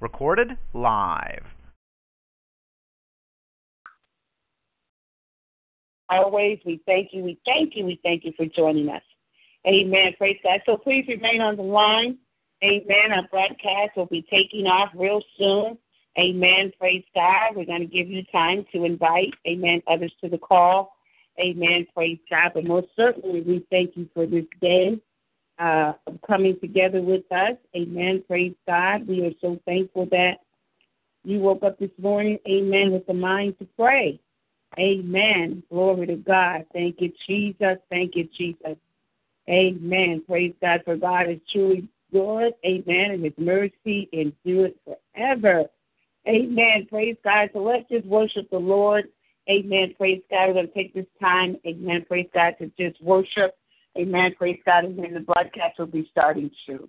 Recorded live. Always, we thank you, we thank you, we thank you for joining us. Amen. Praise God. So please remain on the line. Amen. Our broadcast will be taking off real soon. Amen. Praise God. We're going to give you time to invite, amen, others to the call. Amen. Praise God. But most certainly, we thank you for this day uh, coming together with us. Amen. Praise God. We are so thankful that you woke up this morning, amen, with the mind to pray. Amen. Glory to God. Thank you, Jesus. Thank you, Jesus. Amen. Praise God, for God is truly good. Amen. And his mercy endures forever. Amen. Praise God. So let's just worship the Lord. Amen. Praise God. We're going to take this time. Amen. Praise God to just worship. Amen. Praise God. And then the broadcast will be starting soon.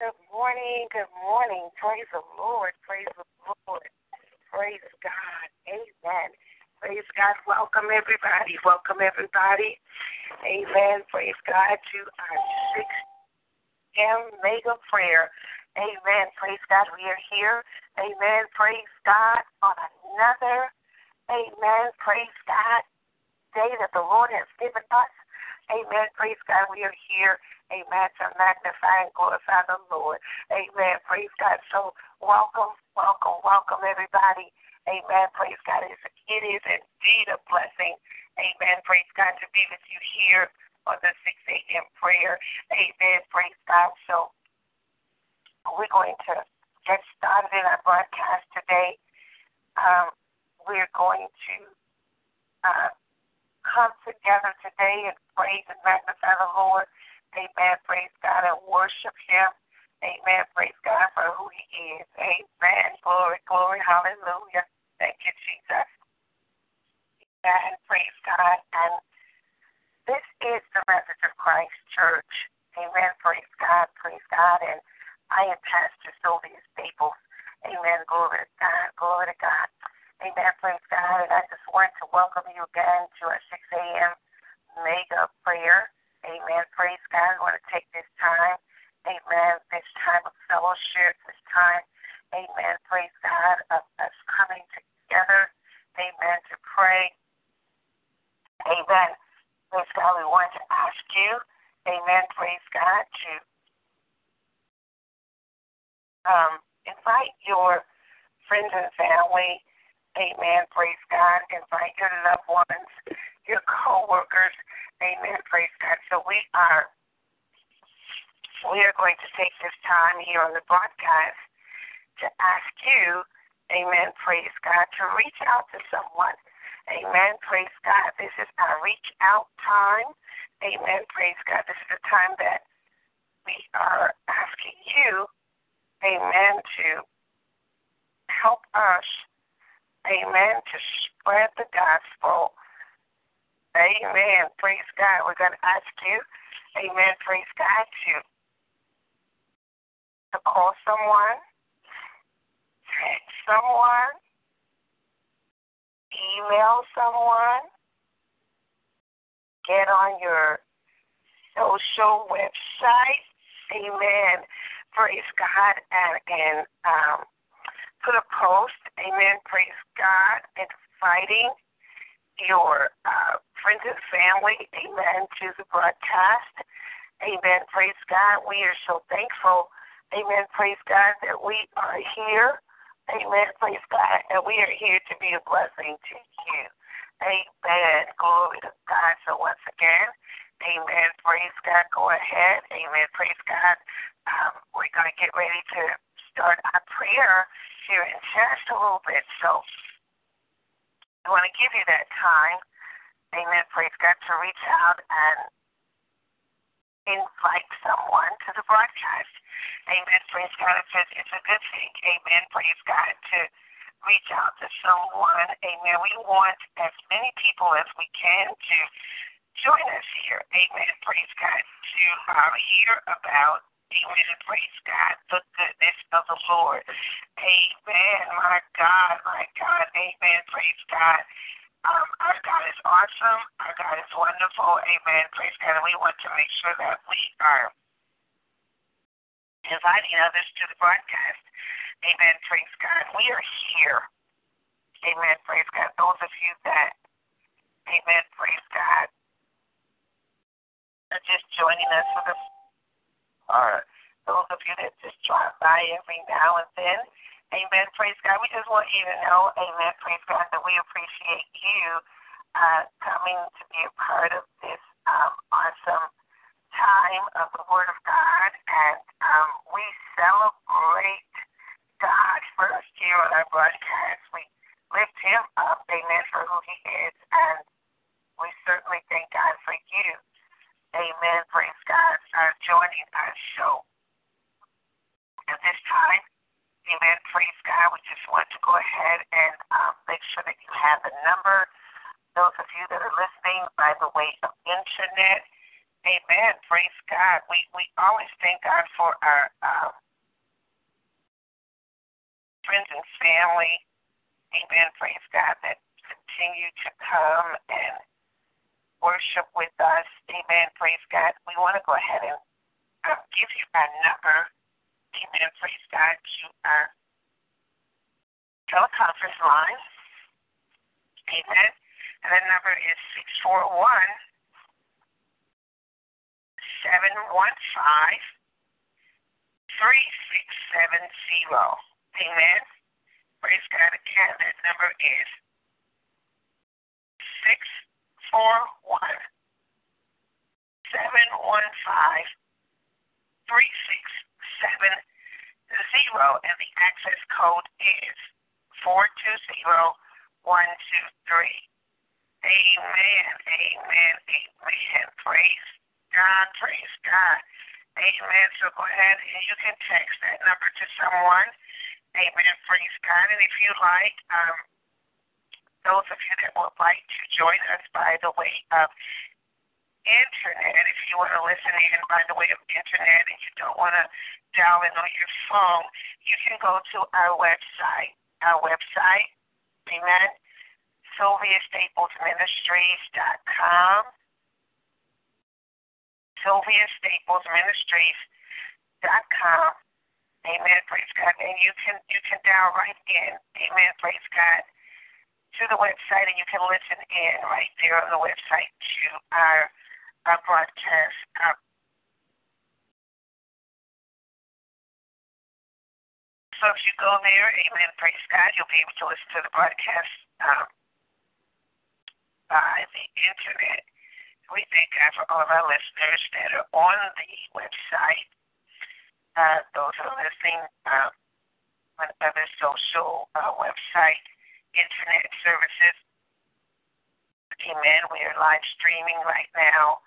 Good morning. Good morning. Praise the Lord. Praise the Lord. Praise God. Amen. Praise God. Welcome everybody. Welcome everybody. Amen. Praise God to our 6 a.m. mega prayer. Amen. Praise God. We are here. Amen. Praise God on another. Amen. Praise God. Day that the Lord has given us. Amen. Praise God. We are here. Amen. To magnify and glorify the Lord. Amen. Praise God. So welcome, welcome, welcome everybody. Amen. Praise God. It is indeed a blessing. Amen. Praise God to be with you here on the 6 a.m. prayer. Amen. Praise God. So we're going to get started in our broadcast today. Um, we're going to uh, come together today and praise and magnify the Lord. Amen. Praise God and worship Him. Amen. Praise God for who He is. Amen. Glory, glory, hallelujah. Thank you, Jesus. Amen. Praise God. And this is the message of Christ Church. Amen. Praise God. Praise God. And I am Pastor Sylvia Staples. Amen. Glory to God. Glory to God. Amen. Praise God. And I just want to welcome you again to our 6 a.m. mega prayer. Amen. Praise God. I want to take this time. Amen. This time of fellowship, this time, amen. Praise God, of us coming together amen, to pray. Amen. Praise God, we want to ask you, amen, praise God, to um, invite your friends and family, amen, praise God, invite your loved ones, your co-workers, amen, praise God. So we are we are going to take this time here on the broadcast to ask you Amen. Praise God. To reach out to someone. Amen. Praise God. This is our reach out time. Amen. Praise God. This is the time that we are asking you, amen, to help us, amen, to spread the gospel. Amen. Praise God. We're going to ask you, amen, praise God, to, to call someone text someone, email someone, get on your social website, amen, praise God, and, and um, put a post, amen, praise God, inviting your uh, friends and family, amen, to the broadcast. Amen. Praise God. We are so thankful. Amen. Praise God that we are here. Amen. Praise God. And we are here to be a blessing to you. Amen. Glory to God. So once again, amen. Praise God. Go ahead. Amen. Praise God. Um, we're going to get ready to start our prayer here in just a little bit. So want to give you that time. Amen. Praise God to reach out and invite someone to the broadcast. Amen. Praise God. It's a, it's a good thing. Amen. Praise God to reach out to someone. Amen. We want as many people as we can to join us here. Amen. Praise God. To uh, hear about Amen. And praise God, the goodness of the Lord. Amen. My God, my God. Amen. Praise God. Um, our God is awesome. Our God is wonderful. Amen. Praise God. And we want to make sure that we are inviting others to the broadcast. Amen. Praise God. We are here. Amen. Praise God. Those of you that, amen. Praise God, are just joining us for the, or those of you that just drop by every now and then. Amen. Praise God. We just want you to know, amen. Praise God, that we appreciate you uh, coming to be a part of this um, awesome time of the Word of God, and um, we celebrate God first here on our broadcast. We lift Him up, amen, for who He is, and we certainly thank God for you. Amen. Praise God. Uh, joining our show. At this time, amen. Praise God. We just want to go ahead and um, make sure that you have the number. Those of you that Amen. Praise God. We we always thank God for our um, friends and family. Amen. Praise God that continue to come and worship with us. Amen. Praise God. We want to go ahead and uh, give you our number. Amen. Praise God to our teleconference line. Amen. And that number is six four one seven one five three six seven zero. Amen. Praise God. Again, that number is six four one seven one five three six seven zero, and the access code is four two zero one two three. Amen. Amen. Amen. Praise God. Praise God. Amen. So go ahead and you can text that number to someone. Amen. Praise God. And if you like, um, those of you that would like to join us by the way of internet, if you want to listen in by the way of internet and you don't want to dial in on your phone, you can go to our website. Our website, amen, SylviaStaplesMinistries.com. SylviaStaplesMinistries.com. Amen. Praise God. And you can you can dial right in. Amen. Praise God. To the website, and you can listen in right there on the website to our our broadcast. Our so if you go there, Amen. Praise God. You'll be able to listen to the broadcast um, by the internet. We thank God for all of our listeners that are on the website uh, those are listening uh, on other social uh, website, internet services. Amen. We are live streaming right now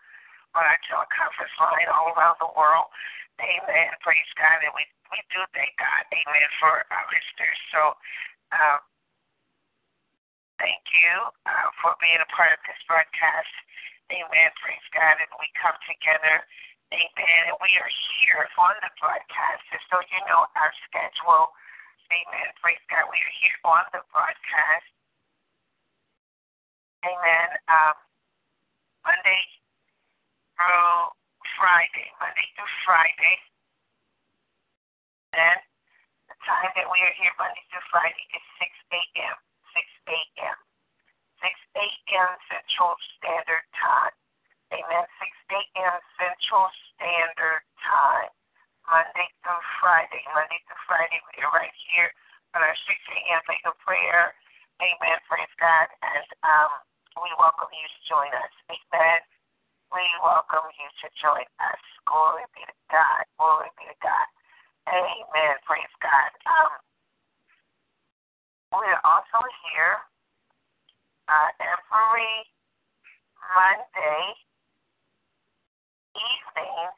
on our teleconference line all around the world. Amen. Praise God. And we, we do thank God. Amen. For our listeners. So, um, thank you uh, for being a part of this broadcast. Amen. Praise God. And we come together Amen. And we are here on the broadcast, just so you know our schedule. Amen. Praise God. We are here on the broadcast. Amen. Um, Monday through Friday. Monday through Friday. And the time that we are here Monday through Friday is 6 a.m. 6 a.m. 6 a.m. Central Standard Time. Amen. 6 a.m. Central Standard Time, Monday through Friday. Monday through Friday, we are right here on our 6 a.m. mega prayer. Amen. Praise God. And um, we welcome you to join us. Amen. We welcome you to join us. Glory be to God. Glory be to God. Amen. Praise God. Um, we are also here uh, every Monday evening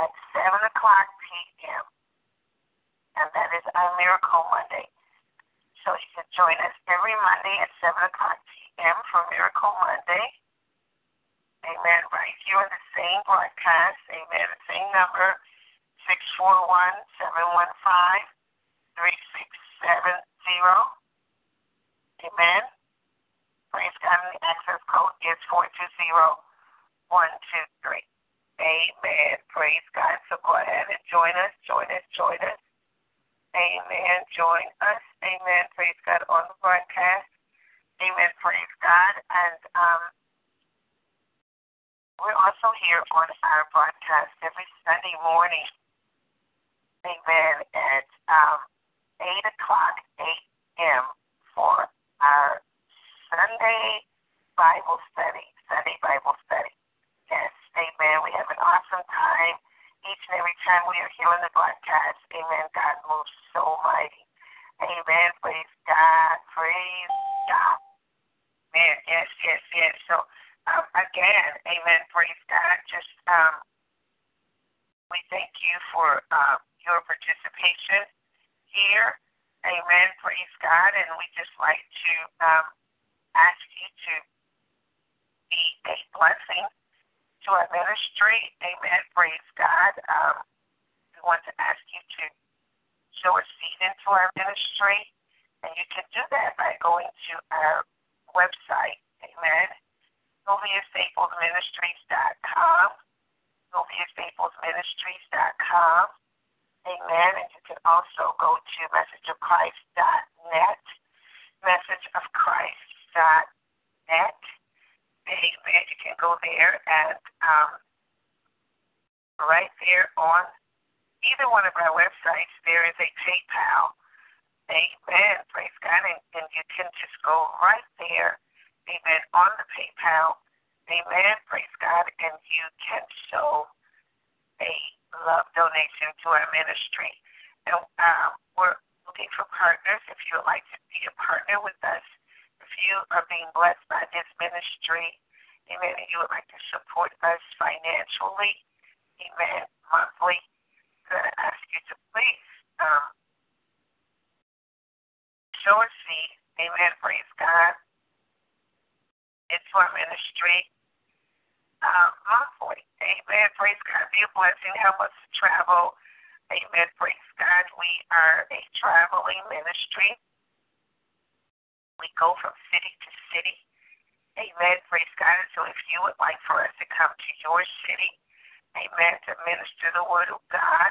at 7 o'clock p.m. And that is our Miracle Monday. So you can join us every Monday at 7 o'clock p.m. for Miracle Monday. Amen. Right here on the same broadcast. Amen. The same number, 641 715 3670. Amen. Praise God. And the access code is 420 one, two, three. Amen. Praise God. So go ahead and join us, join us, join us. Amen. Join us. Amen. Praise God on the broadcast. Amen. Praise God. And um, we're also here on our broadcast every Sunday morning. Amen. At um, 8 o'clock a.m. for our Sunday Bible study. Sunday Bible study. Yes, amen. We have an awesome time each and every time we are here on the broadcast. Amen. God moves so mighty. Amen. Praise God. Praise God. Man, yes, yes, yes. So, um, again, amen. Praise God. Just, um, we thank you for uh, your participation here. Amen. Praise God. And we just like to um, ask you to be a blessing to our ministry. Amen. Praise God. Um, we want to ask you to sow a seed into our ministry. And you can do that by going to our website. Amen. SylviaStaplesMinistries.com. SylviaStaplesMinistries.com. Amen. And you can also go to messageofchrist.net. Messageofchrist.net. Amen. You can go there and um, right there on either one of our websites, there is a PayPal. Amen. Praise God. And, and you can just go right there. Amen. On the PayPal. Amen. Praise God. And you can show a love donation to our ministry. And um, we're looking for partners. If you would like to be a partner with us, you are being blessed by this ministry, amen, and you would like to support us financially, amen, monthly, going to ask you to please um, show a seed. Amen. Praise God. It's for ministry. Um, monthly. Amen. Praise God. Be a blessing. Help us travel. Amen. Praise God. We are a traveling ministry. We go from city to city. Amen. Praise God. So if you would like for us to come to your city, amen, to minister the word of God.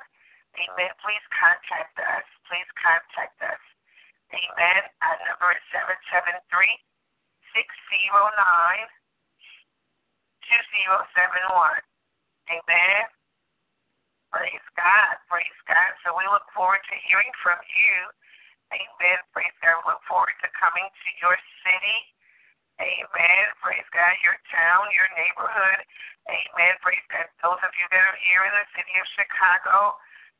Amen. Please contact us. Please contact us. Amen. Our number is 773 609 2071. Amen. Praise God. Praise God. So we look forward to hearing from you. Amen. Praise God. We look forward to coming to your city. Amen. Praise God. Your town, your neighborhood. Amen. Praise God. Those of you that are here in the city of Chicago.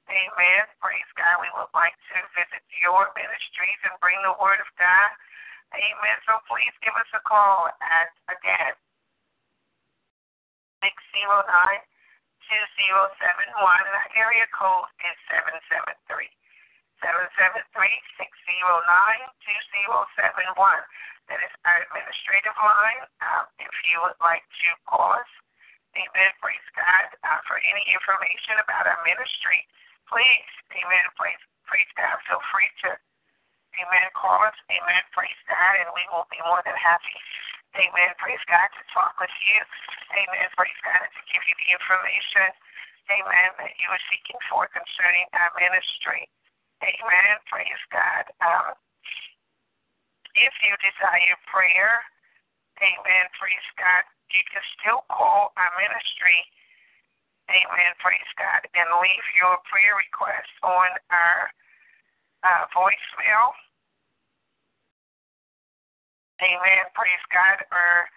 Amen. Praise God. We would like to visit your ministries and bring the word of God. Amen. So please give us a call at, again, 609 2071. And our area code is 773. 773-609-2071. That is our administrative line. Um, if you would like to call us, amen, praise God, uh, for any information about our ministry, please, amen, praise, praise God, feel free to, amen, call us, amen, praise God, and we will be more than happy, amen, praise God, to talk with you, amen, praise God, and to give you the information, amen, that you are seeking for concerning our ministry. Amen. Praise God. Um, if you desire prayer, amen. Praise God. You can still call our ministry. Amen. Praise God. And leave your prayer request on our uh, voicemail. Amen. Praise God. Or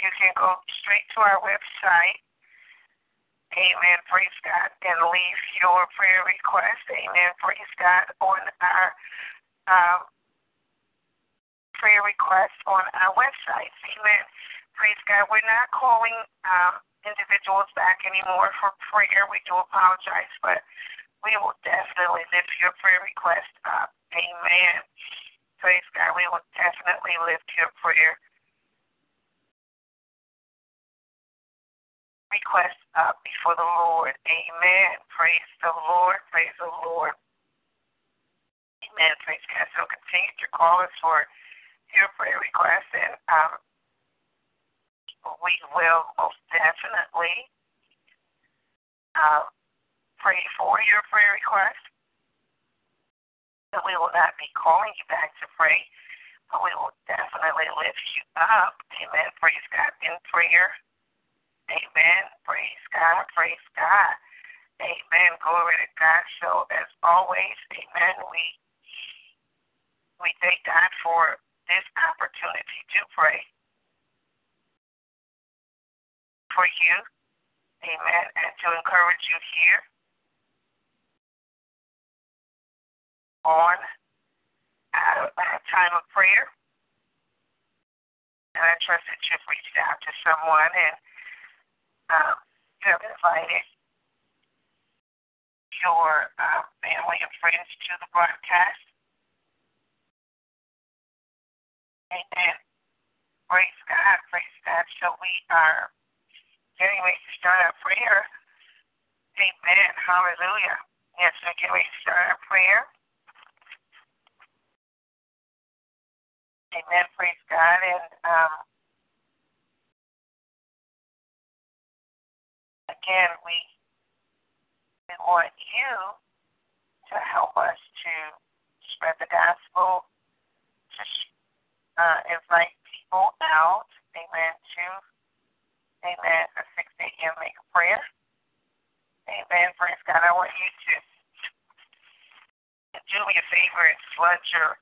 you can go straight to our website Amen. Praise God. And leave your prayer request. Amen. Praise God on our um, prayer request on our website. Amen. Praise God. We're not calling um, individuals back anymore for prayer. We do apologize, but we will definitely lift your prayer request up. Amen. Praise God. We will definitely lift your prayer request up before the Lord. Amen. Praise the Lord. Praise the Lord. Amen. Praise God. So continue to call us for your prayer requests, and um, we will most definitely uh, pray for your prayer request. But we will not be calling you back to pray, but we will definitely lift you up. Amen. Praise God in prayer. Amen. Praise God. Praise God. Amen. Glory to God. So as always, amen, we we thank God for this opportunity to pray for you. Amen. And to encourage you here on uh, our, our time of prayer. And I trust that you've reached out to someone and um, you have invited your uh, family and friends to the broadcast. Amen. Praise God, praise God. So we are getting ready to start our prayer. Amen. Hallelujah. Yes, we're getting ready to start our prayer. Amen. Praise God. And um, again, we we want you to help us to spread the gospel, to uh, invite people out, amen, to, amen, a 6 a.m. mega prayer. Amen. Praise God. I want you to do me a favor and flood your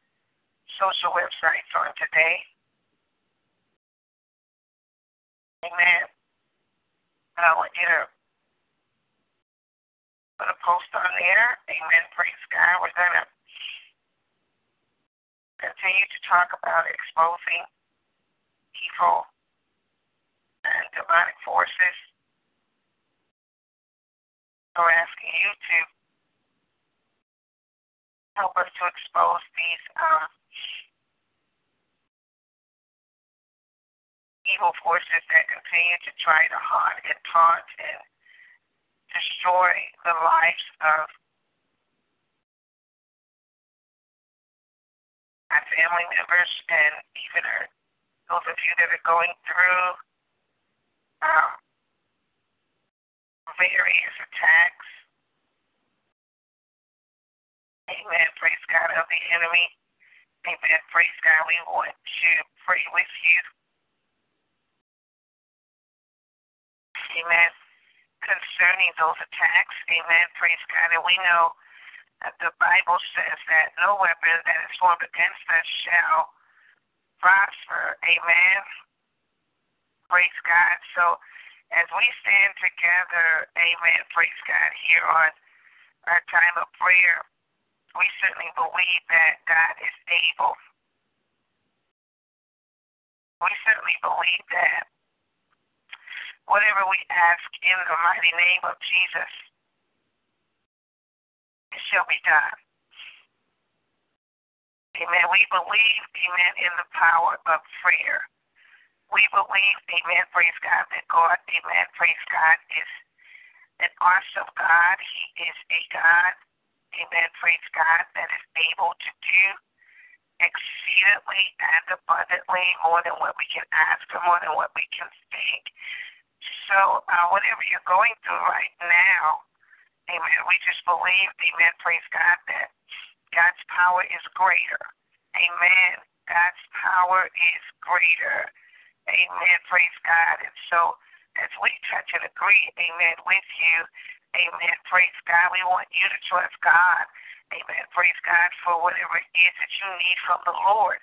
social websites on today. Amen. And I want you to put a post on there. Amen. Praise God. We're going to continue to talk about exposing evil and demonic forces. We're asking you to help us to expose these um, evil forces that continue to try to haunt and taunt and destroy the lives of our family members and even our, those of you that are going through um, various attacks. Amen. Praise God of the enemy. Amen. Praise God. We want to pray with you. Amen. Concerning those attacks. Amen. Praise God. And we know that the Bible says that no weapon that is formed against us shall prosper. Amen. Praise God. So as we stand together, amen, praise God, here on our time of prayer, we certainly believe that God is able. We certainly believe that whatever we ask in the mighty name of Jesus, it shall be done. Amen. We believe, amen, in the power of prayer. We believe, amen, praise God, that God, amen, praise God, is an awesome God. He is a God, amen, praise God, that is able to do exceedingly and abundantly more than what we can ask or more than what we can think. So, uh, whatever you're going through right now, amen, we just believe, amen, praise God, that God's power is greater. Amen. God's power is greater. Amen. Praise God. And so, as we touch and agree, amen, with you, amen, praise God, we want you to trust God. Amen. Praise God for whatever it is that you need from the Lord.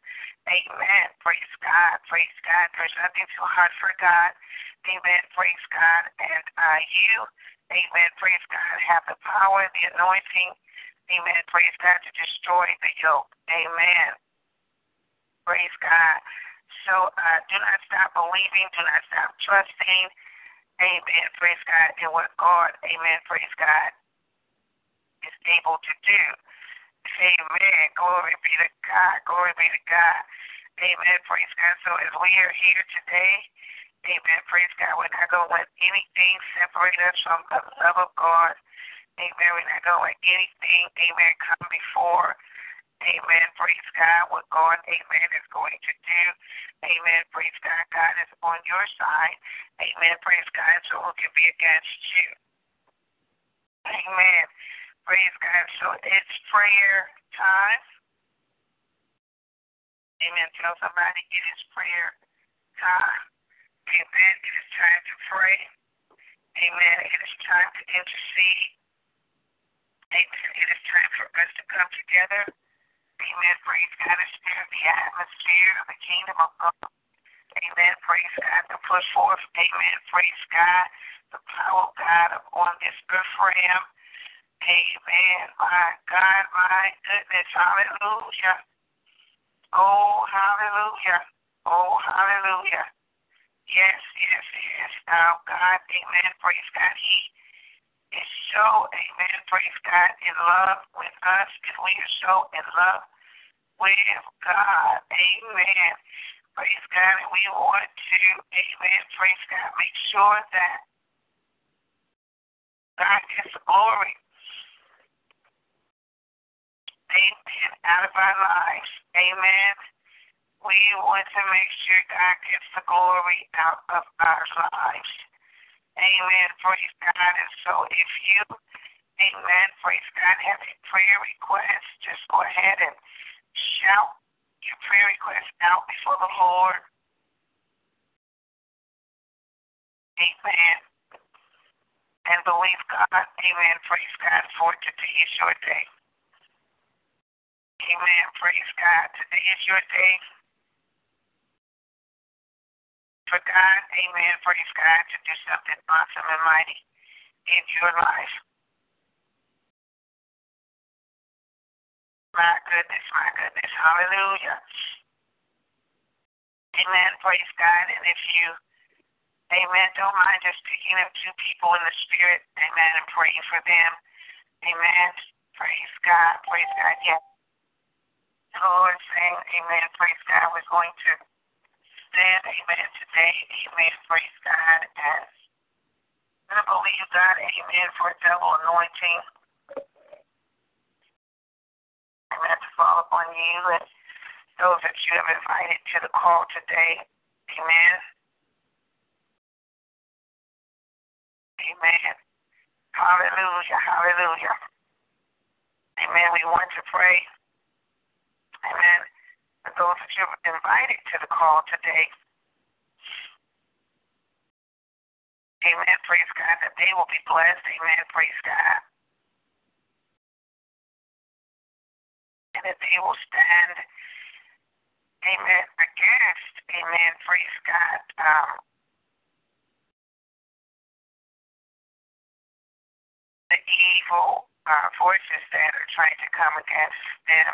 Amen. Praise God. Praise God. There's nothing too hard for God. Amen. Praise God. And uh, you, amen. Praise God, have the power, the anointing. Amen. Praise God to destroy the yoke. Amen. Praise God. So uh, do not stop believing. Do not stop trusting. Amen. Praise God. And what God, amen. Praise God is able to do. Amen. Glory be to God. Glory be to God. Amen. Praise God. So as we are here today, amen. Praise God. We're not going to let anything separate us from the love of God. Amen. We're not going to let anything, amen, come before. Amen. Praise God. What God, amen, is going to do. Amen. Praise God. God is on your side. Amen. Praise God. So who can be against you? Amen. Praise God. So it's prayer time. Amen. Tell somebody it is prayer time. Amen. It is time to pray. Amen. It is time to intercede. Amen. It is time for us to come together. Amen. Praise God and stir the atmosphere of the kingdom of God. Amen. Praise God to push forth. Amen. Praise God. The power of God upon this earth realm. Amen. My God, my goodness. Hallelujah. Oh, hallelujah. Oh, hallelujah. Yes, yes, yes. Now, God, amen. Praise God. He is so, amen. Praise God, in love with us, and we are so in love with God. Amen. Praise God. And we want to, amen, praise God, make sure that God gets glory. Amen. Out of our lives. Amen. We want to make sure God gets the glory out of our lives. Amen. Praise God. And so if you, amen, praise God, have a prayer request, just go ahead and shout your prayer request out before the Lord. Amen. And believe God. Amen. Praise God for today is your day. Amen. Praise God. Today is your day. For God, amen. Praise God to do something awesome and mighty in your life. My goodness, my goodness. Hallelujah. Amen. Praise God. And if you, amen, don't mind just picking up two people in the spirit, amen, and praying for them. Amen. Praise God. Praise God. Yes. The Lord saying, amen. Praise God. We're going to stand, amen, today. Amen. Praise God. And I believe God, amen, for double anointing Amen. To fall upon you and those that you have invited to the call today. Amen. Amen. Hallelujah. Hallelujah. Amen. We want to pray. Amen. For those that you've invited to the call today. Amen. Praise God that they will be blessed. Amen. Praise God. and that they will stand, amen, against, amen, praise God, um, the evil uh, forces that are trying to come against them.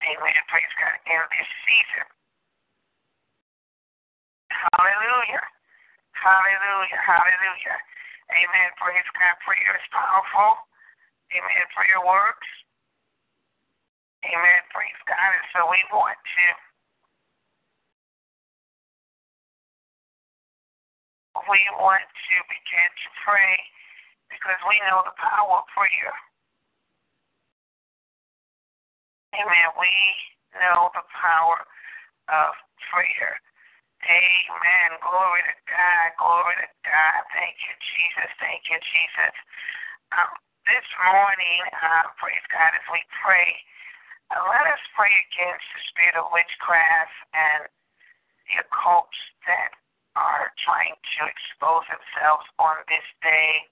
Amen, praise God, in this season. Hallelujah. Hallelujah. Hallelujah. Amen. Praise God. Prayer is powerful. Amen. Prayer works. Amen. Praise God. And so we want to we want to begin to pray because we know the power of prayer. Amen. We know the power of prayer. Amen. Glory to God. Glory to God. Thank you, Jesus. Thank you, Jesus. Um, this morning, uh, praise God, as we pray, uh, let us pray against the spirit of witchcraft and the occults that are trying to expose themselves on this day.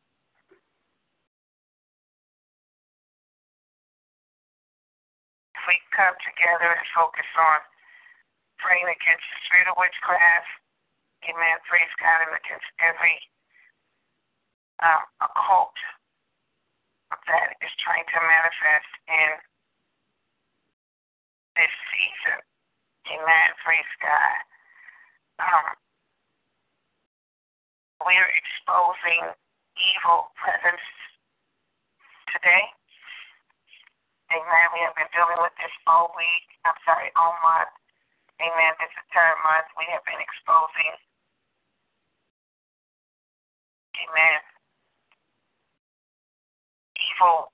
We come together and focus on praying against the spirit of witchcraft, amen, praise God, and against every um, occult that is trying to manifest in this season. Amen. Praise God. Um, we are exposing evil presence today. Amen. We have been dealing with this all week. I'm sorry, all month. Amen. This is third month. We have been exposing. Amen evil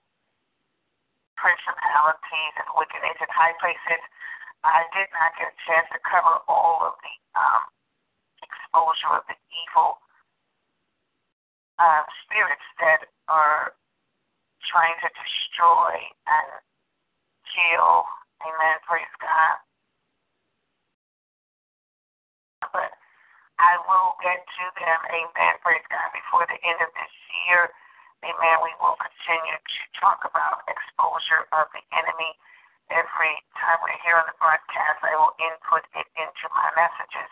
principalities and wickedness in high places. I did not get a chance to cover all of the um, exposure of the evil uh, spirits that are trying to destroy and kill. Amen. Praise God. But I will get to them. Amen. Praise God. Before the end of this year. Amen. We will continue to talk about exposure of the enemy. Every time we're here on the broadcast, I will input it into my messages.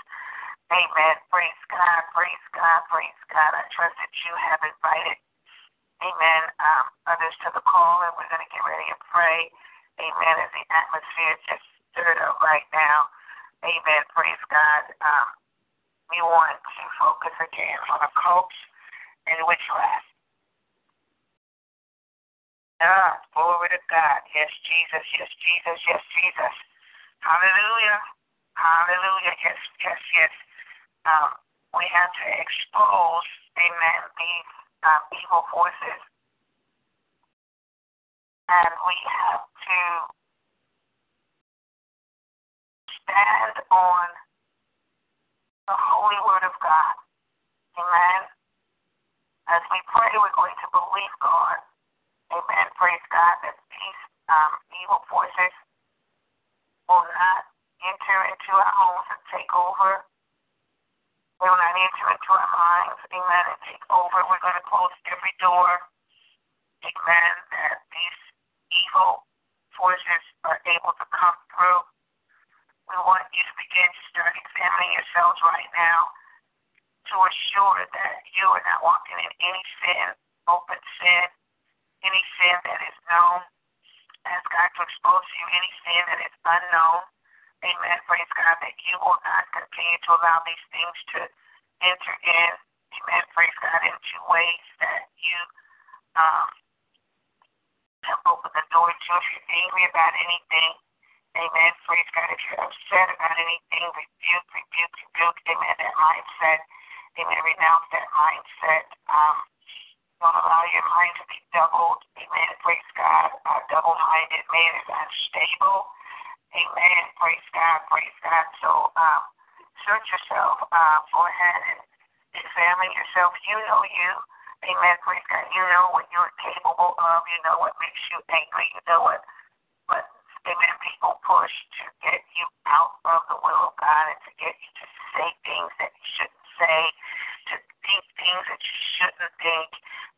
Amen. Praise God. Praise God. Praise God. I trust that you have invited, amen, um, others to the call, and we're going to get ready and pray. Amen. As the atmosphere just stirred up right now. Amen. Praise God. Um, we want to focus again on occults and witchcraft. Ah, glory to God. Yes, Jesus. Yes, Jesus. Yes, Jesus. Hallelujah. Hallelujah. Yes, yes, yes. Um, we have to expose, amen, these um, evil forces. And we have to stand on the holy word of God. Amen. As we pray, we're going to believe God. Amen. Praise God that these um, evil forces will not enter into our homes and take over. Will not enter into our minds. Amen. And take over. We're going to close every door. Amen. That these evil forces are able to come through. We want you to begin to start examining yourselves right now to assure that you are not walking in any sin, open sin, any sin that is known. Ask God to expose to you any sin that is unknown. Amen. Praise God that you will not continue to allow these things to enter in. Amen. Praise God into ways that you um, have opened the door to. If you're angry about anything, Amen. Praise God. If you're upset about anything, rebuke, rebuke, rebuke. Amen. That mindset. Amen. Renounce that mindset. Um, don't allow your mind to be doubled. Amen. Praise God. A double minded man is unstable. Amen. Praise God. Praise God. So um, search yourself. Uh, go ahead and examine yourself. You know you. Amen. Praise God. You know what you're capable of. You know what makes you angry. You know what what amen, people push to get you out of the will of God and to get you to say things that you shouldn't say, to think things that you shouldn't think.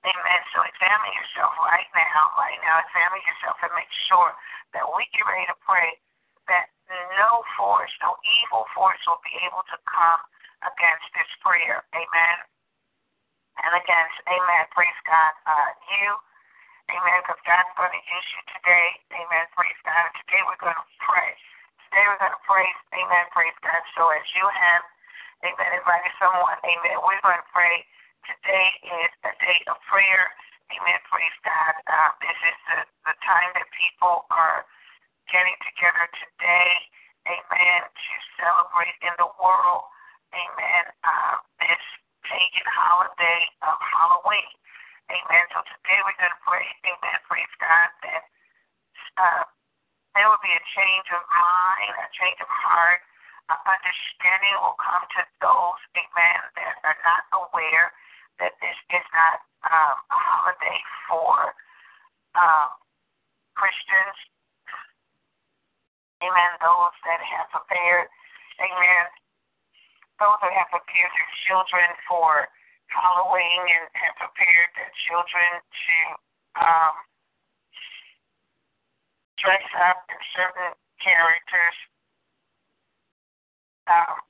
Amen. So examine yourself right now, right now. Examine yourself and make sure that we get ready to pray that no force, no evil force will be able to come against this prayer. Amen. And against, amen, praise God, uh, you Amen. Because God's going to use you today. Amen. Praise God. Today we're going to pray. Today we're going to praise. Amen. Praise God. So as you have, amen, invited someone, amen, we're going to pray. Today is a day of prayer. Amen. Praise God. Uh, this is the, the time that people are getting together today. Amen. To celebrate in the world. Amen. Uh, this pagan holiday of Halloween. Amen. So today we're going to pray, amen, praise God, that uh, there will be a change of mind, a change of heart, uh, understanding will come to those, amen, that are not aware that this is not um, a holiday for um, Christians. Amen. Those that prepared, amen, those that have prepared their children for Halloween and have prepared their children to um, dress up in certain characters. Um,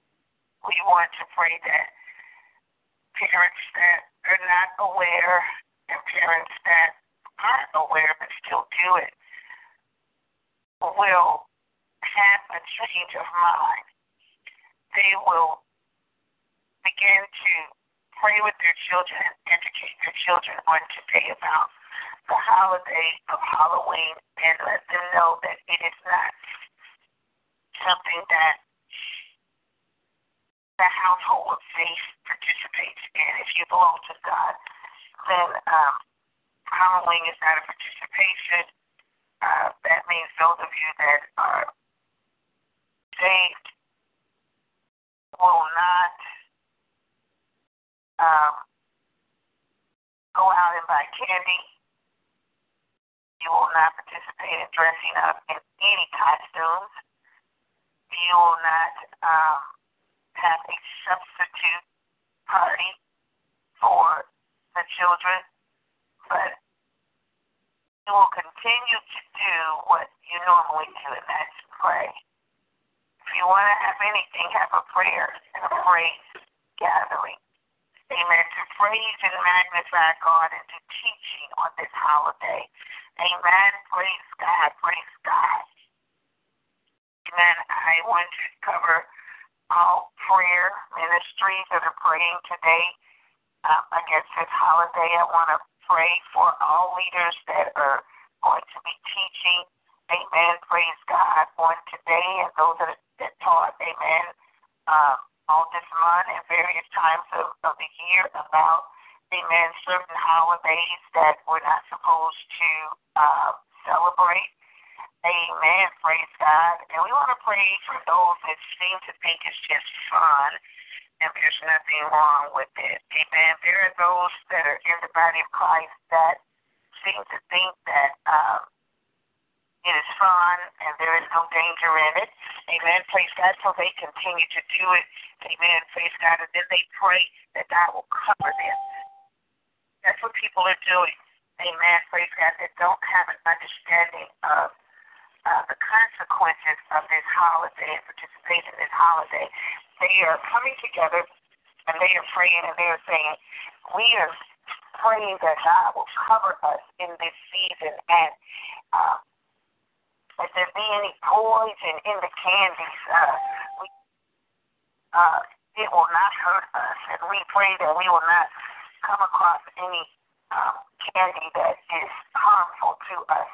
we want to pray that parents that are not aware and parents that aren't aware but still do it will have a change of mind. They will begin to pray with their children and educate their children on today about the holiday of Halloween and let them know that it is not something that the household of faith participates in. If you belong to God, then um, Halloween is not a participation. Uh, that means those of you that are saved will not um, go out and buy candy. You will not participate in dressing up in any costumes. You will not um, have a substitute party for the children, but you will continue to do what you normally do, and that's pray. If you want to have anything, have a prayer and a praise gathering. Amen. To praise and magnify God and to teaching on this holiday. Amen. Praise God. Praise God. Amen. I want to cover all prayer ministries that are praying today um, against this holiday. I want to pray for all leaders that are going to be teaching amen, praise God, on today and those that, that taught, amen, um, all this month and various times of, of the year about, amen, certain holidays that we're not supposed to uh, celebrate. Amen. Praise God. And we want to pray for those that seem to think it's just fun and there's nothing wrong with it. Amen. There are those that are in the body of Christ that seem to think that um, it is fun and there is no danger in it. Amen. Praise God. So they continue to do it. Amen. Praise God. And then they pray that God will cover them. That's what people are doing. Amen. Praise God. That don't have an understanding of uh, the consequences of this holiday and participate in this holiday. They are coming together and they are praying and they are saying, We are praying that God will cover us in this season and uh, if there be any poison in the candies, uh, we, uh, it will not hurt us. And we pray that we will not come across any um, candy that is harmful to us.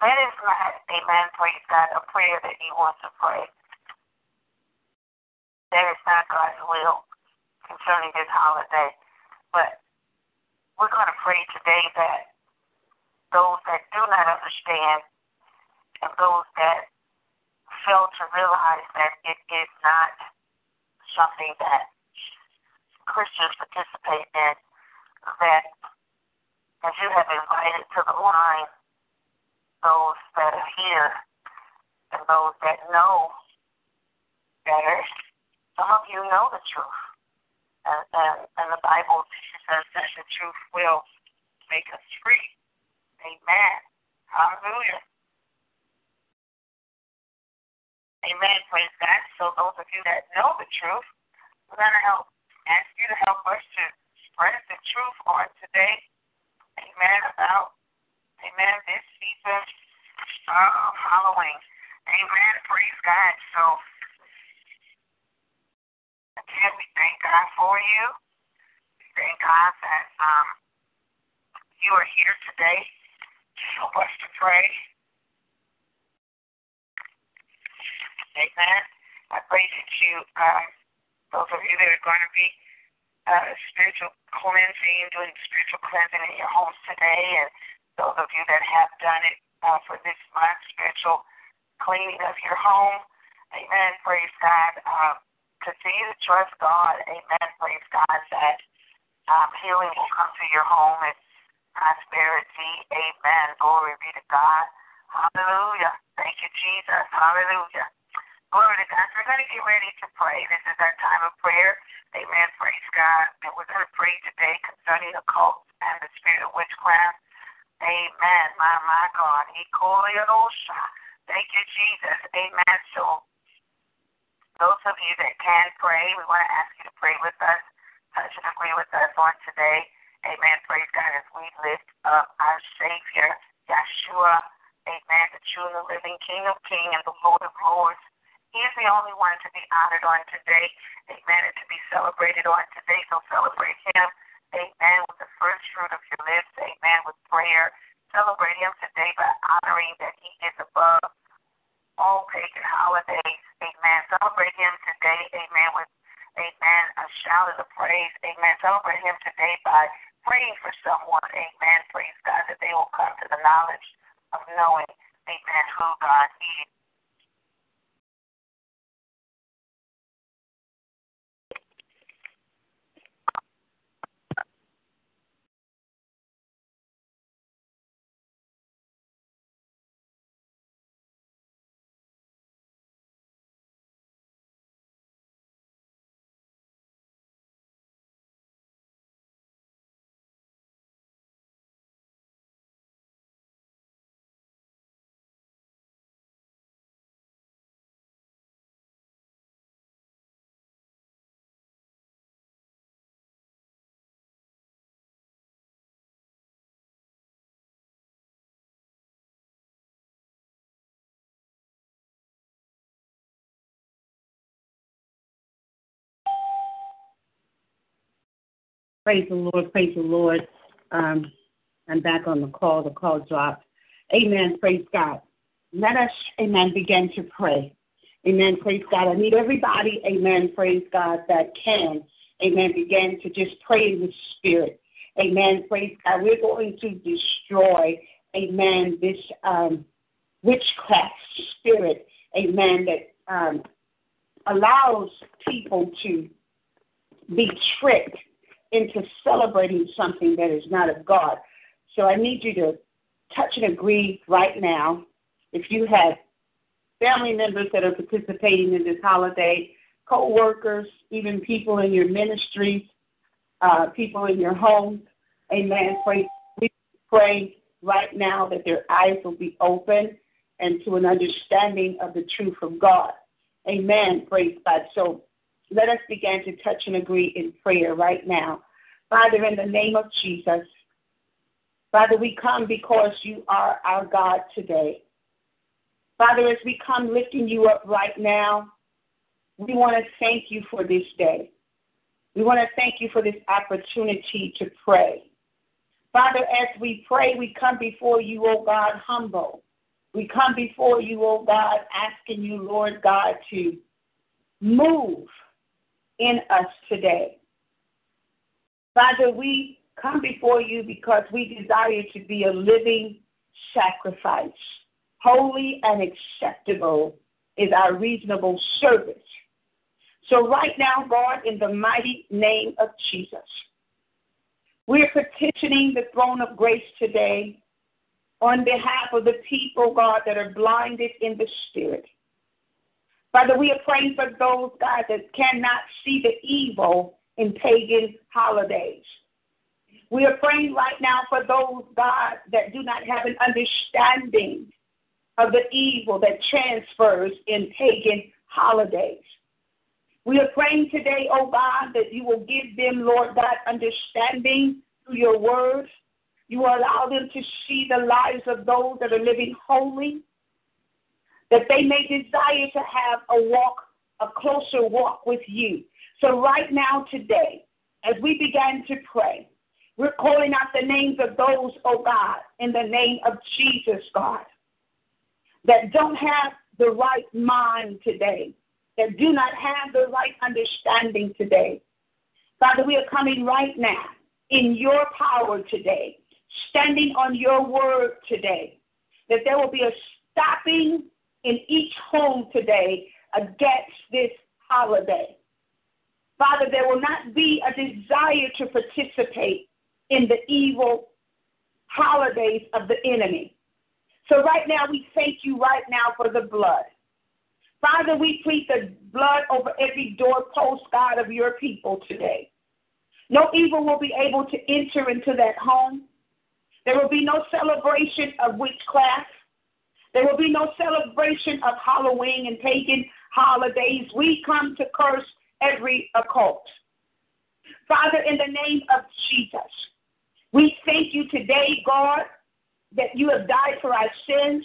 That is not, amen, praise God, a prayer that he wants to pray. That is not God's will concerning this holiday. But we're going to pray today that those that do not understand and those that fail to realize that it is not something that Christians participate in, that as you have invited to the line those that are here and those that know better. Some of you know the truth. And, and, and the Bible says that the truth will make us free. Amen. Hallelujah. Amen. Praise God. So those of you that know the truth, we're going to help ask you to help us to spread the truth on today. Amen. About Amen. This season of Halloween. Amen. Praise God. So, again, we thank God for you. We thank God that um, you are here today to help us to pray. Amen. I pray that you, uh, those of you that are going to be uh, spiritual cleansing, doing spiritual cleansing in your homes today, and those of you that have done it uh, for this month, spiritual cleaning of your home. Amen. Praise God. Um, continue to trust God. Amen. Praise God that um, healing will come to your home and prosperity. Amen. Glory be to God. Hallelujah. Thank you, Jesus. Hallelujah. Glory to God. We're going to get ready to pray. This is our time of prayer. Amen. Praise God. And we're going to pray today concerning the cult and the spirit of witchcraft. Amen. My, my God. Thank you, Jesus. Amen. So, those of you that can pray, we want to ask you to pray with us, touch and agree with us on today. Amen. Praise God as we lift up our Savior, Yeshua. Amen. The true and the living King of Kings and the Lord of Lords. He is the only one to be honored on today. Amen. And to be celebrated on today. So celebrate him. Amen. With the first fruit of your lips. Amen. With prayer. Celebrate him today by honoring that he is above all pagan holidays. Amen. Celebrate him today. Amen. With Amen. A shout of praise. Amen. Celebrate him today by praying for someone. Amen. Praise God that they will come to the knowledge of knowing, Amen, who God is. Praise the Lord. Praise the Lord. Um, I'm back on the call. The call dropped. Amen. Praise God. let us, amen, begin to pray. Amen. Praise God. I need everybody, amen, praise God, that can, amen, begin to just pray in the spirit. Amen. Praise God. We're going to destroy, amen, this um, witchcraft spirit, amen, that um, allows people to be tricked into celebrating something that is not of God. So I need you to touch and agree right now. If you have family members that are participating in this holiday, co workers, even people in your ministries, uh, people in your homes, amen. Pray, pray right now that their eyes will be open and to an understanding of the truth of God. Amen. Praise God. So let us begin to touch and agree in prayer right now. Father, in the name of Jesus, Father, we come because you are our God today. Father, as we come lifting you up right now, we want to thank you for this day. We want to thank you for this opportunity to pray. Father, as we pray, we come before you, O God, humble. We come before you, O God, asking you, Lord God, to move in us today. Father, we come before you because we desire to be a living sacrifice. Holy and acceptable is our reasonable service. So, right now, God, in the mighty name of Jesus, we're petitioning the throne of grace today on behalf of the people, God, that are blinded in the spirit. Father, we are praying for those, God, that cannot see the evil in pagan holidays. We are praying right now for those, God, that do not have an understanding of the evil that transfers in pagan holidays. We are praying today, oh God, that you will give them, Lord God, understanding through your word. You will allow them to see the lives of those that are living holy, that they may desire to have a walk, a closer walk with you. So, right now, today, as we begin to pray, we're calling out the names of those, oh God, in the name of Jesus, God, that don't have the right mind today, that do not have the right understanding today. Father, we are coming right now in your power today, standing on your word today, that there will be a stopping in each home today against this holiday. Father, there will not be a desire to participate in the evil holidays of the enemy. So, right now, we thank you right now for the blood. Father, we plead the blood over every doorpost, God, of your people today. No evil will be able to enter into that home. There will be no celebration of witchcraft. There will be no celebration of Halloween and pagan holidays. We come to curse every occult. Father, in the name of Jesus, we thank you today, God, that you have died for our sins.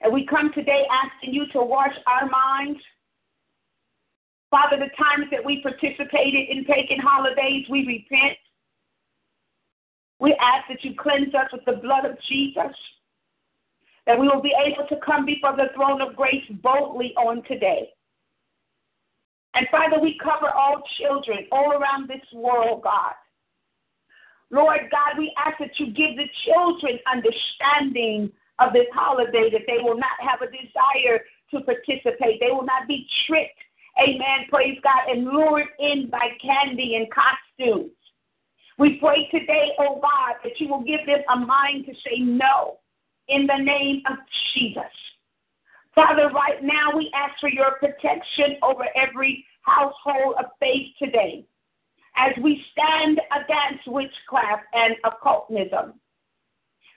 And we come today asking you to wash our minds. Father, the times that we participated in pagan holidays, we repent. We ask that you cleanse us with the blood of Jesus that we will be able to come before the throne of grace boldly on today. And Father, we cover all children all around this world, God. Lord God, we ask that you give the children understanding of this holiday, that they will not have a desire to participate. They will not be tricked, amen, praise God, and lured in by candy and costumes. We pray today, oh God, that you will give them a mind to say no in the name of Jesus. Father, right now we ask for your protection over every household of faith today as we stand against witchcraft and occultism.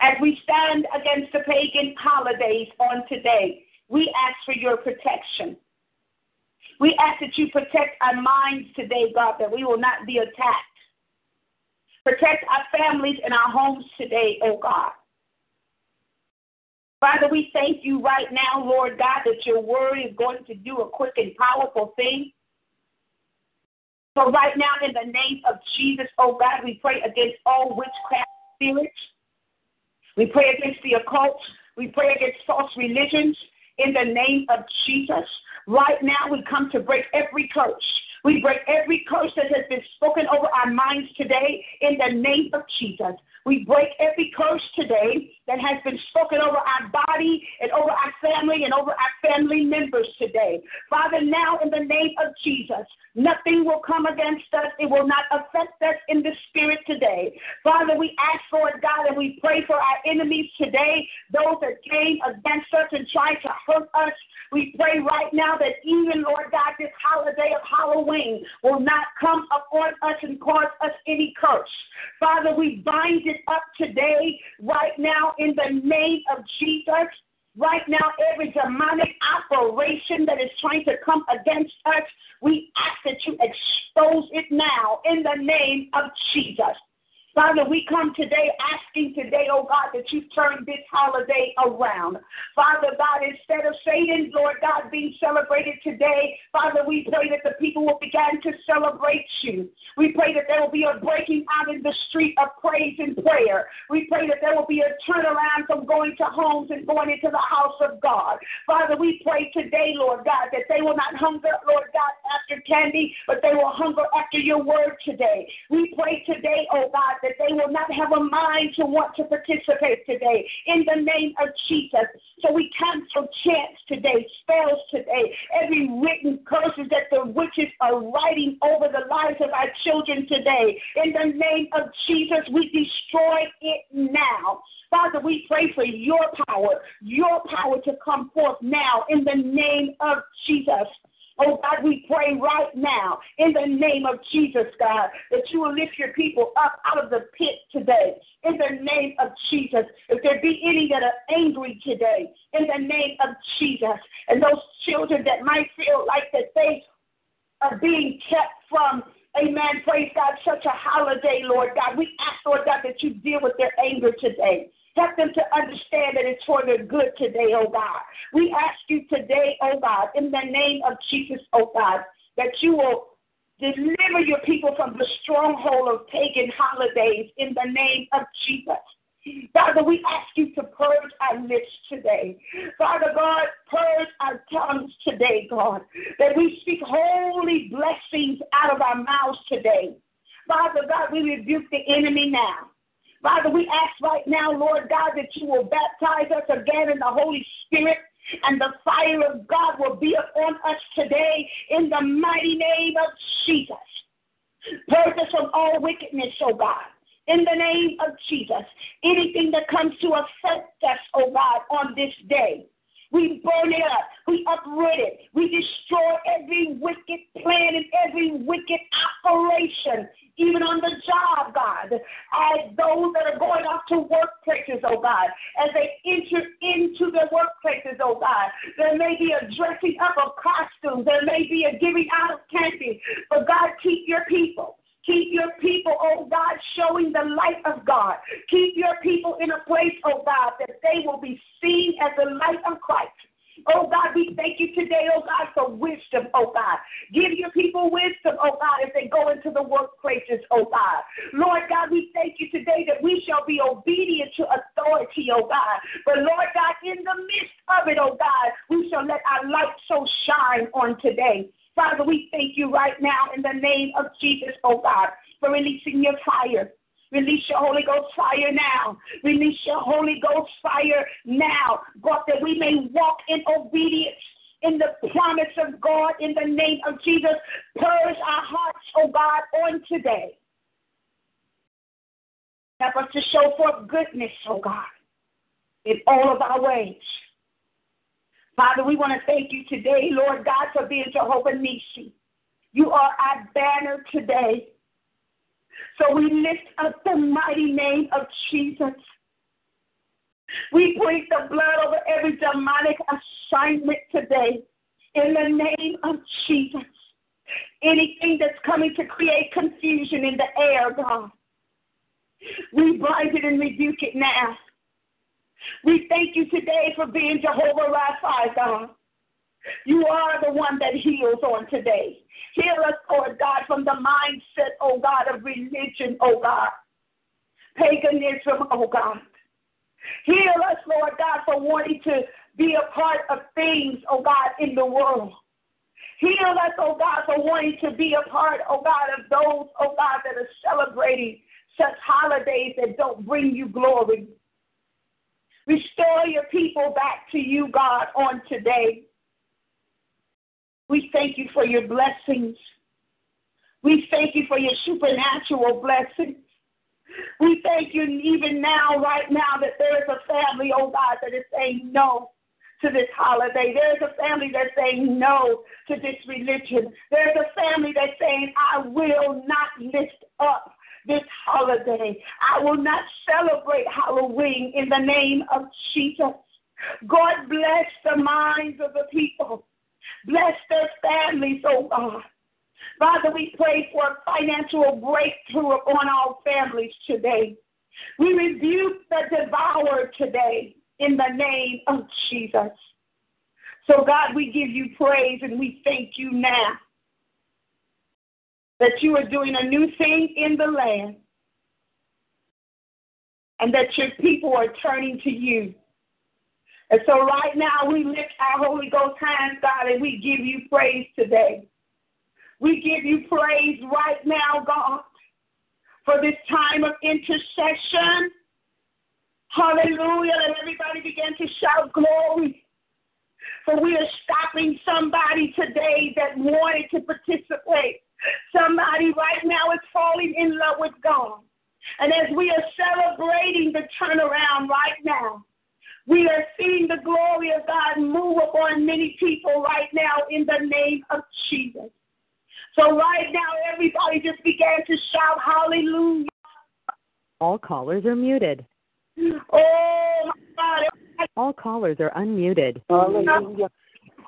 As we stand against the pagan holidays on today, we ask for your protection. We ask that you protect our minds today, God, that we will not be attacked. Protect our families and our homes today, oh God. Father, we thank you right now, Lord God, that your word is going to do a quick and powerful thing. So, right now, in the name of Jesus, oh God, we pray against all witchcraft spirits. We pray against the occult. We pray against false religions in the name of Jesus. Right now, we come to break every curse. We break every curse that has been spoken over our minds today in the name of Jesus. We break every curse today that has been spoken over our body and over our family and over our family members today. Father, now in the name of Jesus, nothing will come against us. It will not affect us in the spirit today. Father, we ask for it, God, and we pray for our enemies today, those that came against us and tried to hurt us. We pray right now that even, Lord God, this holiday of Halloween will not come upon us and cause us any curse. Father, we bind it up today, right now, in the name of Jesus. Right now, every demonic operation that is trying to come against us, we ask that you expose it now in the name of Jesus. Father, we come today asking today, oh God, that you turn this holiday around. Father God, instead of Satan, Lord God, being celebrated today, Father, we pray that the people will begin to celebrate you. We pray that there will be a breaking out in the street of praise and prayer. We pray that there will be a turnaround from going to homes and going into the house of God. Father, we pray today, Lord God, that they will not hunger, Lord God, after candy, but they will hunger after your word today. We pray today, oh God, that they will not have a mind to want to participate today in the name of Jesus. So we cancel chants today, spells today, every written curses that the witches are writing over the lives of our children today. In the name of Jesus, we destroy it now. Father, we pray for your power, your power to come forth now in the name of Jesus. Oh God, we pray right now in the name of Jesus, God, that you will lift your people up out of the pit today. In the name of Jesus. If there be any that are angry today, in the name of Jesus. And those children that might feel like that they are being kept from Amen. Praise God. Such a holiday, Lord God. We ask, Lord God, that you deal with their anger today. Help them to understand that it's for their good today, oh God. We ask you today, oh God, in the name of Jesus, oh God, that you will deliver your people from the stronghold of pagan holidays in the name of Jesus. Father, we ask you to purge our lips today. Father God, purge our tongues today, God, that we speak holy blessings out of our mouths today. Father God, we rebuke the enemy now. Father, we ask right now, Lord God, that you will baptize us again in the Holy Spirit and the fire of God will be upon us today in the mighty name of Jesus. Purge us from all wickedness, oh God. In the name of Jesus, anything that comes to affect us, oh God, on this day, we burn it up. We uproot it. We destroy every wicked plan and every wicked operation even on the job, God, as those that are going off to workplaces, oh God, as they enter into their workplaces, oh God, there may be a dressing up of costumes, there may be a giving out of candy, but God, keep your people. Keep your people, oh God, showing the light of God. Keep your people in a place, oh God, that they will be seen as the light of Christ. Oh God, we thank you today, oh God, for wisdom, oh God. Give your people wisdom, oh God, as they go into the workplaces, oh God. Lord God, we thank you today that we shall be obedient to authority, oh God. But Lord God, in the midst of it, oh God, we shall let our light so shine on today. Father, we thank you right now in the name of Jesus, oh God, for releasing your fire. Release your Holy Ghost fire now. Release your Holy Ghost fire now. God, that we may walk in obedience in the promise of God in the name of Jesus. Purge our hearts, oh God, on today. Help us to show forth goodness, oh God, in all of our ways. Father, we want to thank you today, Lord God, for being Jehovah Nissi. You are our banner today. So we lift up the mighty name of Jesus. We plead the blood over every demonic assignment today in the name of Jesus. Anything that's coming to create confusion in the air, God, we bind it and rebuke it now. We thank you today for being Jehovah Rapha, God. You are the one that heals on today. Heal us, Lord God, from the mindset, oh God, of religion, oh God. Paganism, oh God. Heal us, Lord God, for wanting to be a part of things, oh God, in the world. Heal us, oh God, for wanting to be a part, oh God, of those, oh God, that are celebrating such holidays that don't bring you glory. Restore your people back to you, God, on today. We thank you for your blessings. We thank you for your supernatural blessings. We thank you even now, right now, that there is a family, oh God, that is saying no to this holiday. There's a family that's saying no to this religion. There's a family that's saying, I will not lift up this holiday. I will not celebrate Halloween in the name of Jesus. God bless the minds of the people. Bless their families, oh God. Father, we pray for a financial breakthrough upon our families today. We rebuke the devourer today in the name of Jesus. So, God, we give you praise and we thank you now that you are doing a new thing in the land and that your people are turning to you. And so, right now, we lift our Holy Ghost hands, God, and we give you praise today. We give you praise right now, God, for this time of intercession. Hallelujah. Let everybody begin to shout glory. For we are stopping somebody today that wanted to participate. Somebody right now is falling in love with God. And as we are celebrating the turnaround right now, we are seeing the glory of God move upon many people right now in the name of Jesus. So right now, everybody just began to shout hallelujah. All callers are muted. Oh, my God. All callers are unmuted. Hallelujah.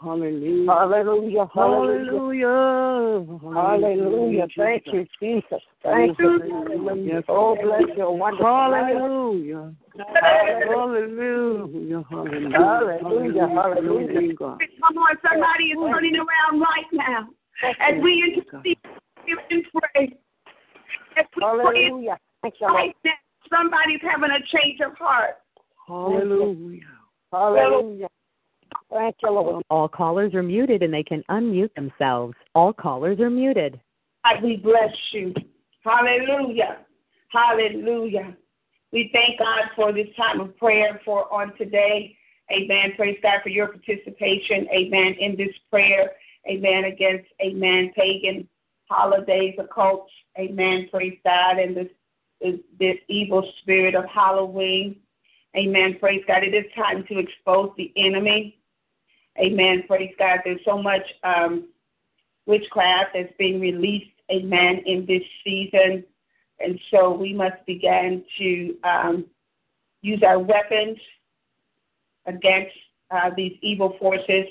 Hallelujah. Hallelujah. Hallelujah. Hallelujah. Thank you, Jesus. Thank you. Oh, bless your wonderful Hallelujah. Hallelujah. Hallelujah. Hallelujah. Come on, somebody is turning around right now. As we intercede and pray. As we Hallelujah. Thank you, right now, somebody's having a change of heart. Hallelujah. Hallelujah. Thank you, Lord. All callers are muted and they can unmute themselves. All callers are muted. God, we bless you. Hallelujah. Hallelujah. We thank God for this time of prayer for on today. Amen. Praise God for your participation. Amen. In this prayer. Amen. Against, amen, pagan holidays, occults. Amen. Praise God. And this, this, this evil spirit of Halloween. Amen. Praise God. It is time to expose the enemy. Amen. Praise God. There's so much um, witchcraft that's being released. Amen. In this season. And so we must begin to um, use our weapons against uh, these evil forces.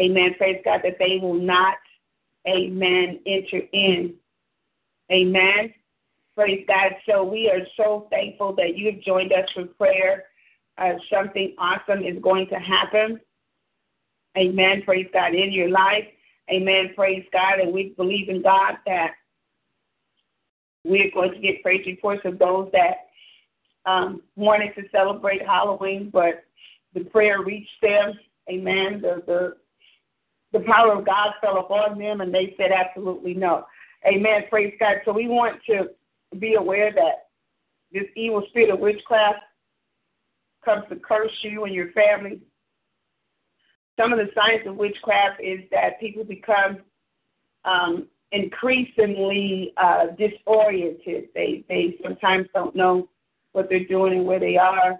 Amen. Praise God that they will not, amen, enter in. Amen. Praise God. So we are so thankful that you have joined us for prayer. Uh, something awesome is going to happen. Amen. Praise God in your life. Amen. Praise God. And we believe in God that we're going to get praise reports of those that um, wanted to celebrate Halloween, but the prayer reached them. Amen. The, the the power of God fell upon them, and they said absolutely no. Amen. Praise God. So we want to be aware that this evil spirit of witchcraft comes to curse you and your family. Some of the signs of witchcraft is that people become um, increasingly uh, disoriented. They they sometimes don't know what they're doing and where they are.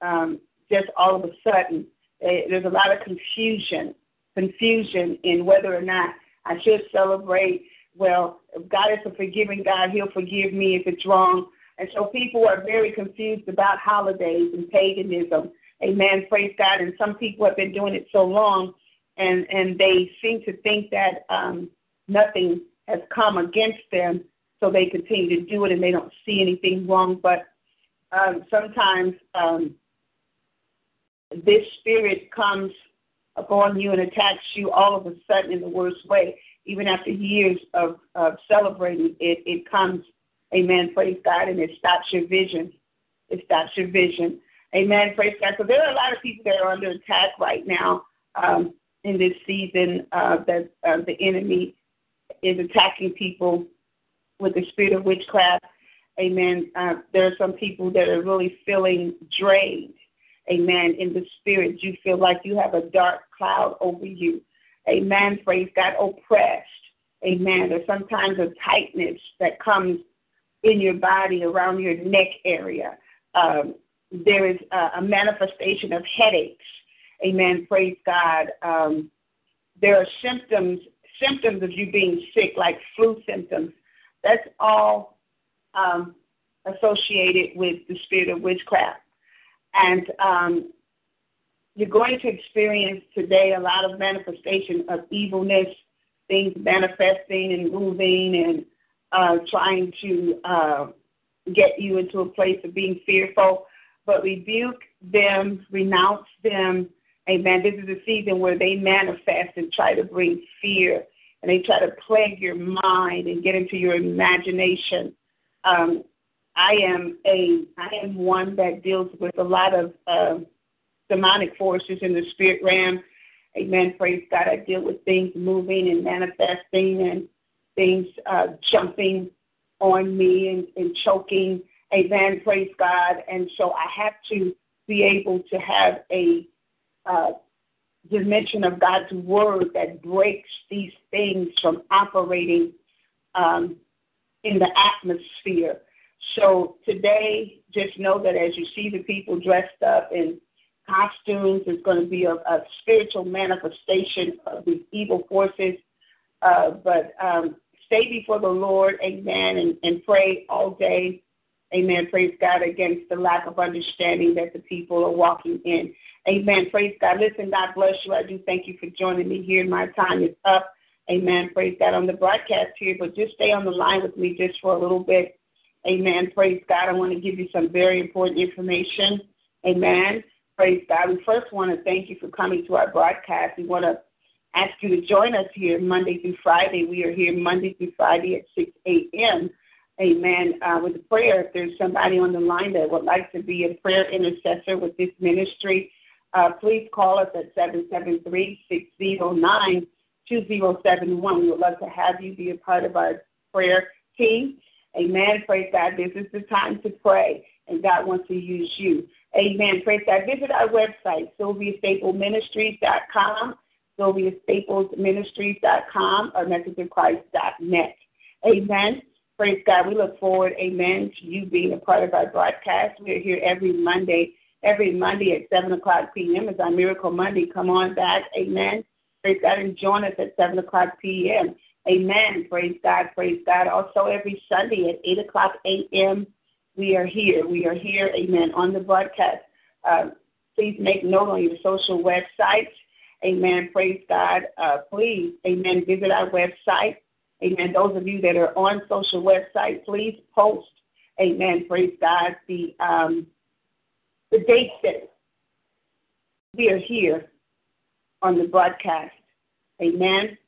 Um, just all of a sudden, they, there's a lot of confusion confusion in whether or not I should celebrate. Well, God is a forgiving God, He'll forgive me if it's wrong. And so people are very confused about holidays and paganism. Amen. Praise God. And some people have been doing it so long, and and they seem to think that um, nothing has come against them, so they continue to do it, and they don't see anything wrong. But um, sometimes um, this spirit comes upon you and attacks you all of a sudden in the worst way. Even after years of, of celebrating it, it comes, amen, praise God, and it stops your vision. It stops your vision. Amen. Praise God. So there are a lot of people that are under attack right now um, in this season uh, that uh, the enemy is attacking people with the spirit of witchcraft. Amen. Uh, there are some people that are really feeling drained. Amen. In the spirit, you feel like you have a dark cloud over you. Amen. Praise God. Oppressed. Amen. There's sometimes a tightness that comes in your body around your neck area. Um, there is a, a, manifestation of headaches. Amen. Praise God. Um, there are symptoms symptoms of you being sick, like flu symptoms. That's all um, associated with the spirit of witchcraft. And um, you're going to experience today a lot of manifestation of evilness, things manifesting and moving and uh, trying to uh, get you into a place of being fearful. But rebuke them, renounce them. Amen. This is a season where they manifest and try to bring fear and they try to plague your mind and get into your imagination. Um, I am a I am one that deals with a lot of uh, demonic forces in the spirit realm. Amen. Praise God. I deal with things moving and manifesting and things uh, jumping on me and, and choking. Amen. Praise God. And so I have to be able to have a uh, dimension of God's word that breaks these things from operating um, in the atmosphere. So today, just know that as you see the people dressed up in costumes, it's going to be a, a spiritual manifestation of these evil forces. Uh, but um, stay before the Lord, amen, and, and pray all day, amen. Praise God against the lack of understanding that the people are walking in. Amen. Praise God. Listen, God bless you. I do thank you for joining me here. My time is up. Amen. Praise God on the broadcast here, but just stay on the line with me just for a little bit. Amen. Praise God. I want to give you some very important information. Amen. Praise God. We first want to thank you for coming to our broadcast. We want to ask you to join us here Monday through Friday. We are here Monday through Friday at 6 a.m. Amen. Uh, with prayer, if there's somebody on the line that would like to be a prayer intercessor with this ministry, uh, please call us at 773-609-2071. We would love to have you be a part of our prayer team. Amen. Praise God. This is the time to pray, and God wants to use you. Amen. Praise God. Visit our website, SylviaStaplesMinistries.com, SylviaStaplesMinistries.com, or MessageOfChrist.net. Amen. Praise God. We look forward, amen, to you being a part of our broadcast. We are here every Monday every Monday at 7 o'clock p.m. is our Miracle Monday. Come on back. Amen. Praise God and join us at 7 o'clock p.m. Amen. Praise God. Praise God. Also, every Sunday at 8 o'clock a.m., we are here. We are here. Amen. On the broadcast. Uh, please make note on your social websites. Amen. Praise God. Uh, please, amen, visit our website. Amen. Those of you that are on social website, please post. Amen. Praise God. The um, the date that we are here on the broadcast. Amen.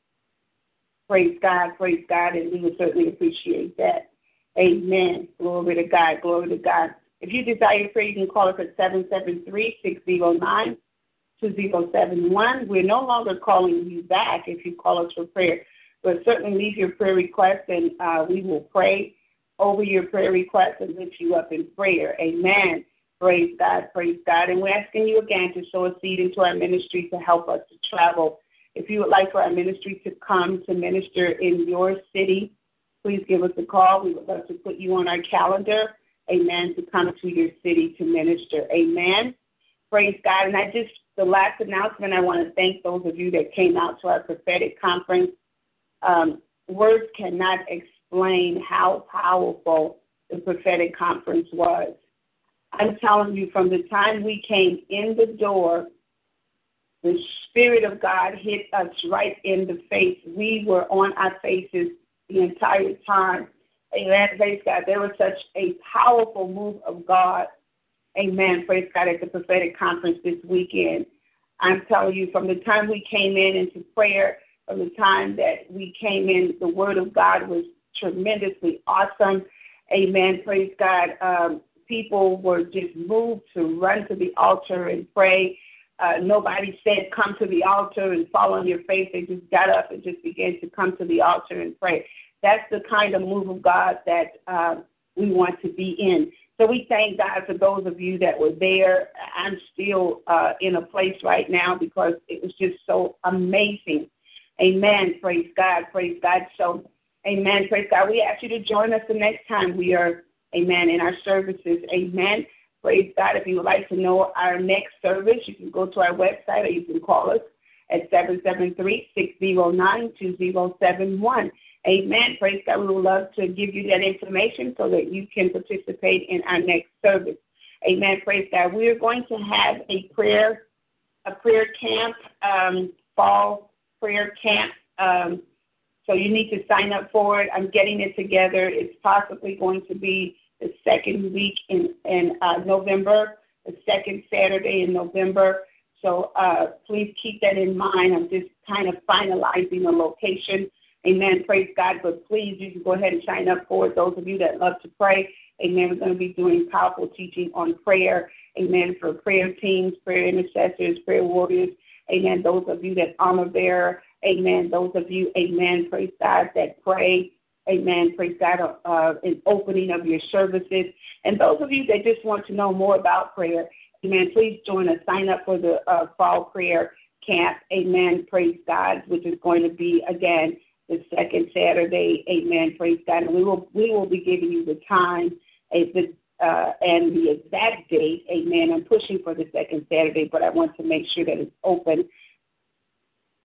Praise God, praise God, and we would certainly appreciate that. Amen. Glory to God, glory to God. If you desire prayer, you can call us at 773 609 2071. We're no longer calling you back if you call us for prayer, but certainly leave your prayer request and uh, we will pray over your prayer request and lift you up in prayer. Amen. Praise God, praise God. And we're asking you again to sow a seed into our ministry to help us to travel. If you would like for our ministry to come to minister in your city, please give us a call. We would love to put you on our calendar, amen, to come to your city to minister. Amen. Praise God. And I just, the last announcement, I want to thank those of you that came out to our prophetic conference. Um, words cannot explain how powerful the prophetic conference was. I'm telling you, from the time we came in the door, the Spirit of God hit us right in the face. We were on our faces the entire time. Amen. Praise God. There was such a powerful move of God. Amen. Praise God at the prophetic conference this weekend. I'm telling you, from the time we came in into prayer, from the time that we came in, the Word of God was tremendously awesome. Amen. Praise God. Um, people were just moved to run to the altar and pray. Uh, nobody said, Come to the altar and fall on your face. They just got up and just began to come to the altar and pray. That's the kind of move of God that uh, we want to be in. So we thank God for those of you that were there. I'm still uh, in a place right now because it was just so amazing. Amen. Praise God. Praise God. So, amen. Praise God. We ask you to join us the next time we are, amen, in our services. Amen. Praise God. If you would like to know our next service, you can go to our website or you can call us at 773 609 2071. Amen. Praise God. We would love to give you that information so that you can participate in our next service. Amen. Praise God. We are going to have a prayer, a prayer camp, um, fall prayer camp. Um, so you need to sign up for it. I'm getting it together. It's possibly going to be the second week in in uh, November, the second Saturday in November. So uh, please keep that in mind. I'm just kind of finalizing the location. Amen. Praise God. But please, you can go ahead and sign up for it. Those of you that love to pray, amen. We're going to be doing powerful teaching on prayer. Amen. For prayer teams, prayer intercessors, prayer warriors. Amen. Those of you that armor bearer. Amen. Those of you, amen. Praise God that pray. Amen. Praise God. Uh, an opening of your services. And those of you that just want to know more about prayer, amen. Please join us. Sign up for the uh, fall prayer camp. Amen. Praise God, which is going to be again the second Saturday. Amen. Praise God. And we will we will be giving you the time the, uh, and the exact date. Amen. I'm pushing for the second Saturday, but I want to make sure that it's open.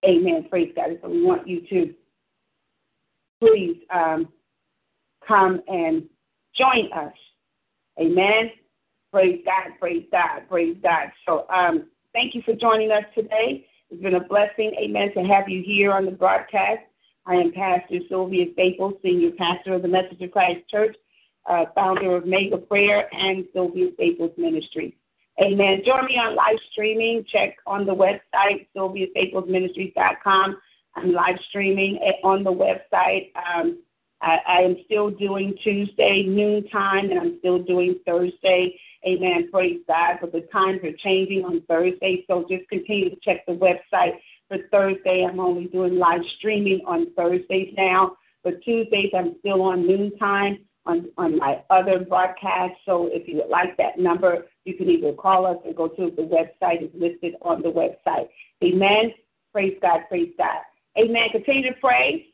Amen. Praise God. So we want you to please um, come and join us. Amen. Praise God. Praise God. Praise God. So um, thank you for joining us today. It's been a blessing, amen, to have you here on the broadcast. I am Pastor Sylvia Staples, Senior Pastor of the Message of Christ Church, uh, founder of Mega Prayer and Sylvia Staples Ministries. Amen. Join me on live streaming. Check on the website, sylviastaplesministries.com. I'm live streaming on the website. Um, I, I am still doing Tuesday noontime, and I'm still doing Thursday. Amen. Praise God. But the times are changing on Thursday, so just continue to check the website for Thursday. I'm only doing live streaming on Thursdays now, but Tuesdays I'm still on noontime on, on my other broadcast. So if you would like that number, you can either call us or go to the website. It's listed on the website. Amen. Praise God. Praise God. Amen. Continue to pray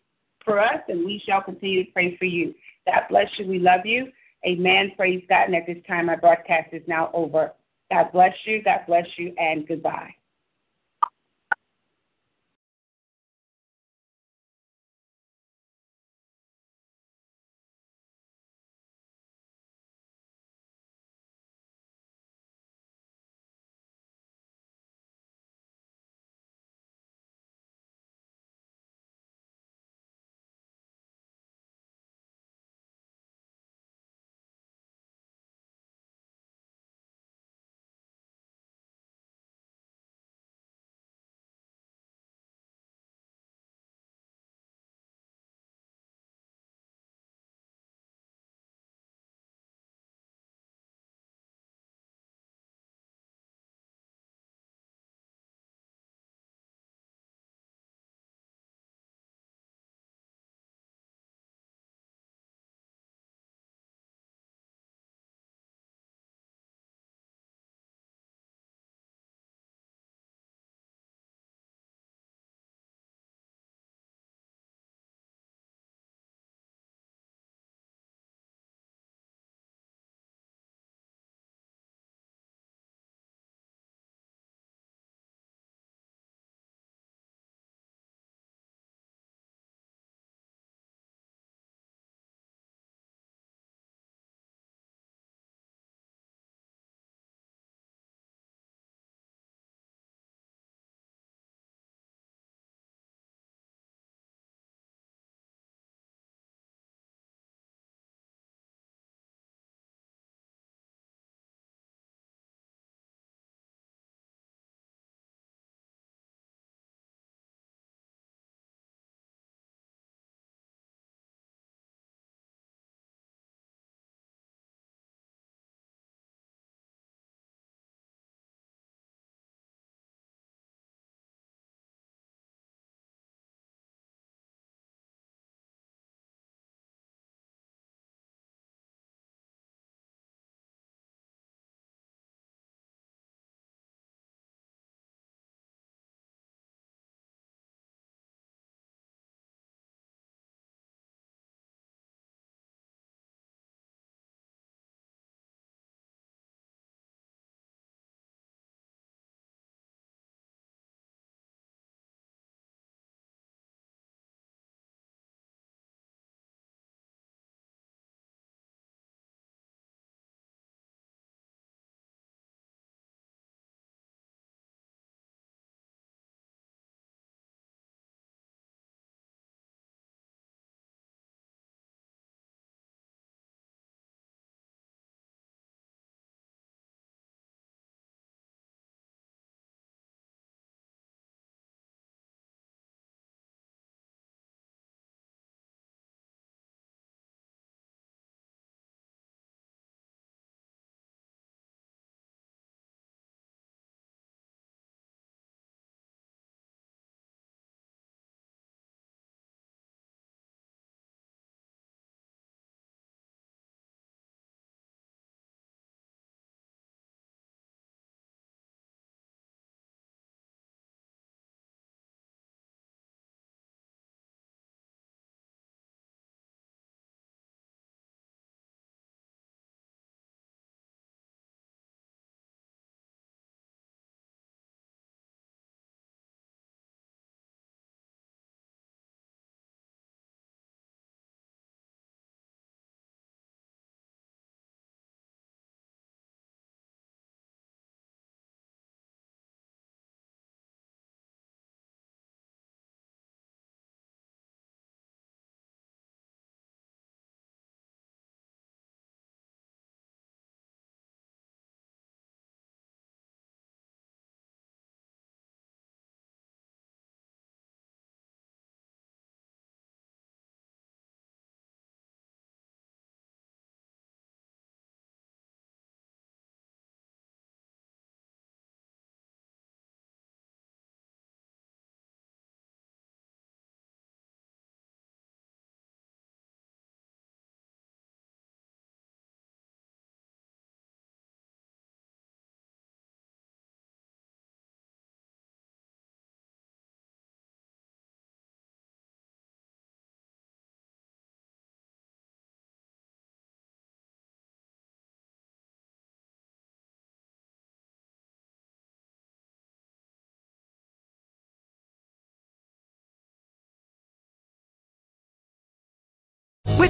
for us, and we shall continue to pray for you. God bless you. We love you. Amen. Praise God. And at this time, my broadcast is now over. God bless you. God bless you, and goodbye.